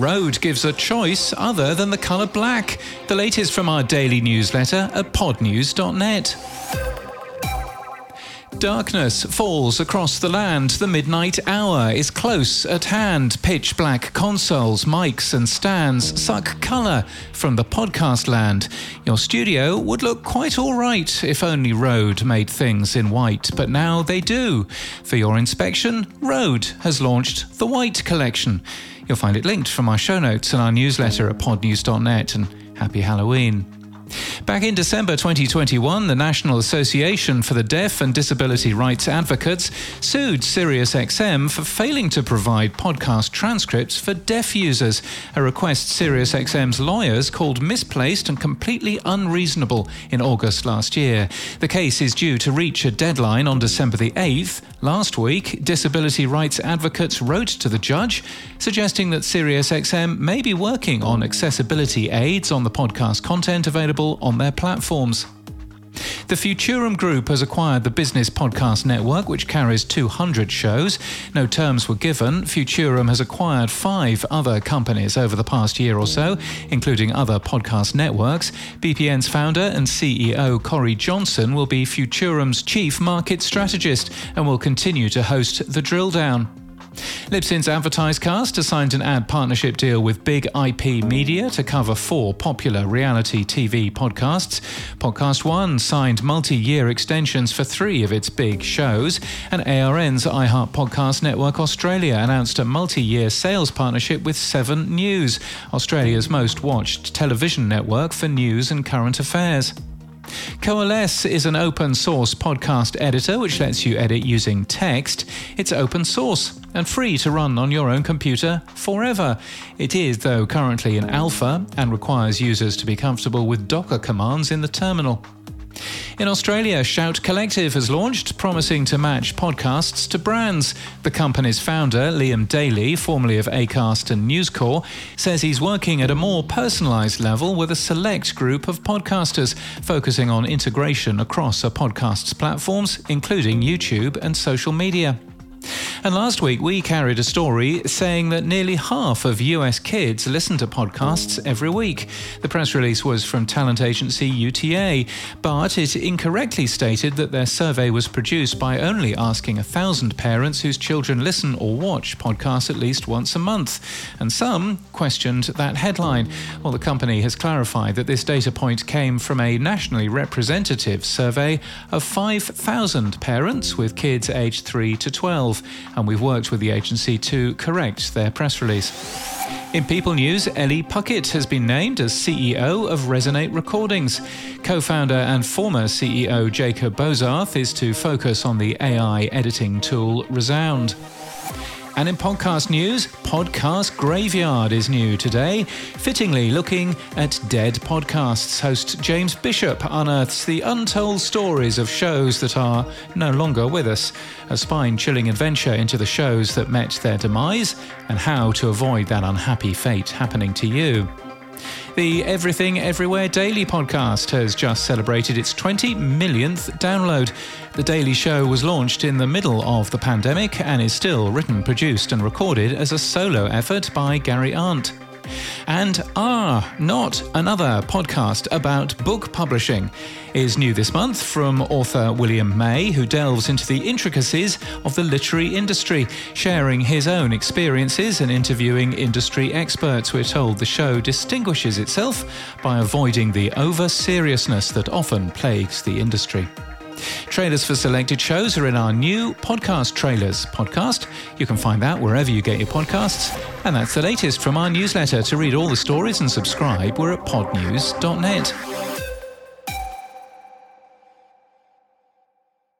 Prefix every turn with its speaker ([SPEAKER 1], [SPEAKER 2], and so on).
[SPEAKER 1] Rode gives a choice other than the colour black. The latest from our daily newsletter at podnews.net. Darkness falls across the land. The midnight hour is close at hand. Pitch black consoles, mics, and stands suck colour from the podcast land. Your studio would look quite all right if only Rode made things in white, but now they do. For your inspection, Rode has launched the White Collection. You'll find it linked from our show notes and our newsletter at podnews.net. And happy Halloween. Back in December 2021, the National Association for the Deaf and Disability Rights Advocates sued SiriusXM for failing to provide podcast transcripts for deaf users, a request SiriusXM's lawyers called misplaced and completely unreasonable in August last year. The case is due to reach a deadline on December the 8th. Last week, disability rights advocates wrote to the judge suggesting that SiriusXM may be working on accessibility aids on the podcast content available on their platforms. The Futurum Group has acquired the Business Podcast Network, which carries 200 shows. No terms were given. Futurum has acquired five other companies over the past year or so, including other podcast networks. BPN's founder and CEO Corey Johnson will be Futurum's chief market strategist and will continue to host The Drill Down. Libsyn's AdvertiseCast has signed an ad partnership deal with Big IP Media to cover four popular reality TV podcasts. Podcast One signed multi year extensions for three of its big shows, and ARN's iHeart Podcast Network Australia announced a multi year sales partnership with Seven News, Australia's most watched television network for news and current affairs. Coalesce is an open source podcast editor which lets you edit using text. It's open source and free to run on your own computer forever. It is, though, currently in alpha and requires users to be comfortable with Docker commands in the terminal. In Australia, Shout Collective has launched, promising to match podcasts to brands. The company's founder, Liam Daly, formerly of Acast and News Corp, says he's working at a more personalised level with a select group of podcasters, focusing on integration across a podcast's platforms, including YouTube and social media. And last week, we carried a story saying that nearly half of US kids listen to podcasts every week. The press release was from talent agency UTA, but it incorrectly stated that their survey was produced by only asking a thousand parents whose children listen or watch podcasts at least once a month. And some questioned that headline. Well, the company has clarified that this data point came from a nationally representative survey of 5,000 parents with kids aged 3 to 12 and we've worked with the agency to correct their press release. In People News, Ellie Puckett has been named as CEO of Resonate Recordings. Co founder and former CEO Jacob Bozarth is to focus on the AI editing tool Resound. And in podcast news, Podcast Graveyard is new today, fittingly looking at dead podcasts. Host James Bishop unearths the untold stories of shows that are no longer with us, a spine chilling adventure into the shows that met their demise and how to avoid that unhappy fate happening to you. The Everything Everywhere Daily podcast has just celebrated its 20 millionth download. The Daily Show was launched in the middle of the pandemic and is still written, produced, and recorded as a solo effort by Gary Arndt and Ah, Not Another podcast about book publishing is new this month from author William May, who delves into the intricacies of the literary industry, sharing his own experiences and interviewing industry experts. We're told the show distinguishes itself by avoiding the over seriousness that often plagues the industry. Trailers for selected shows are in our new Podcast Trailers podcast. You can find that wherever you get your podcasts. And that's the latest from our newsletter. To read all the stories and subscribe, we're at podnews.net.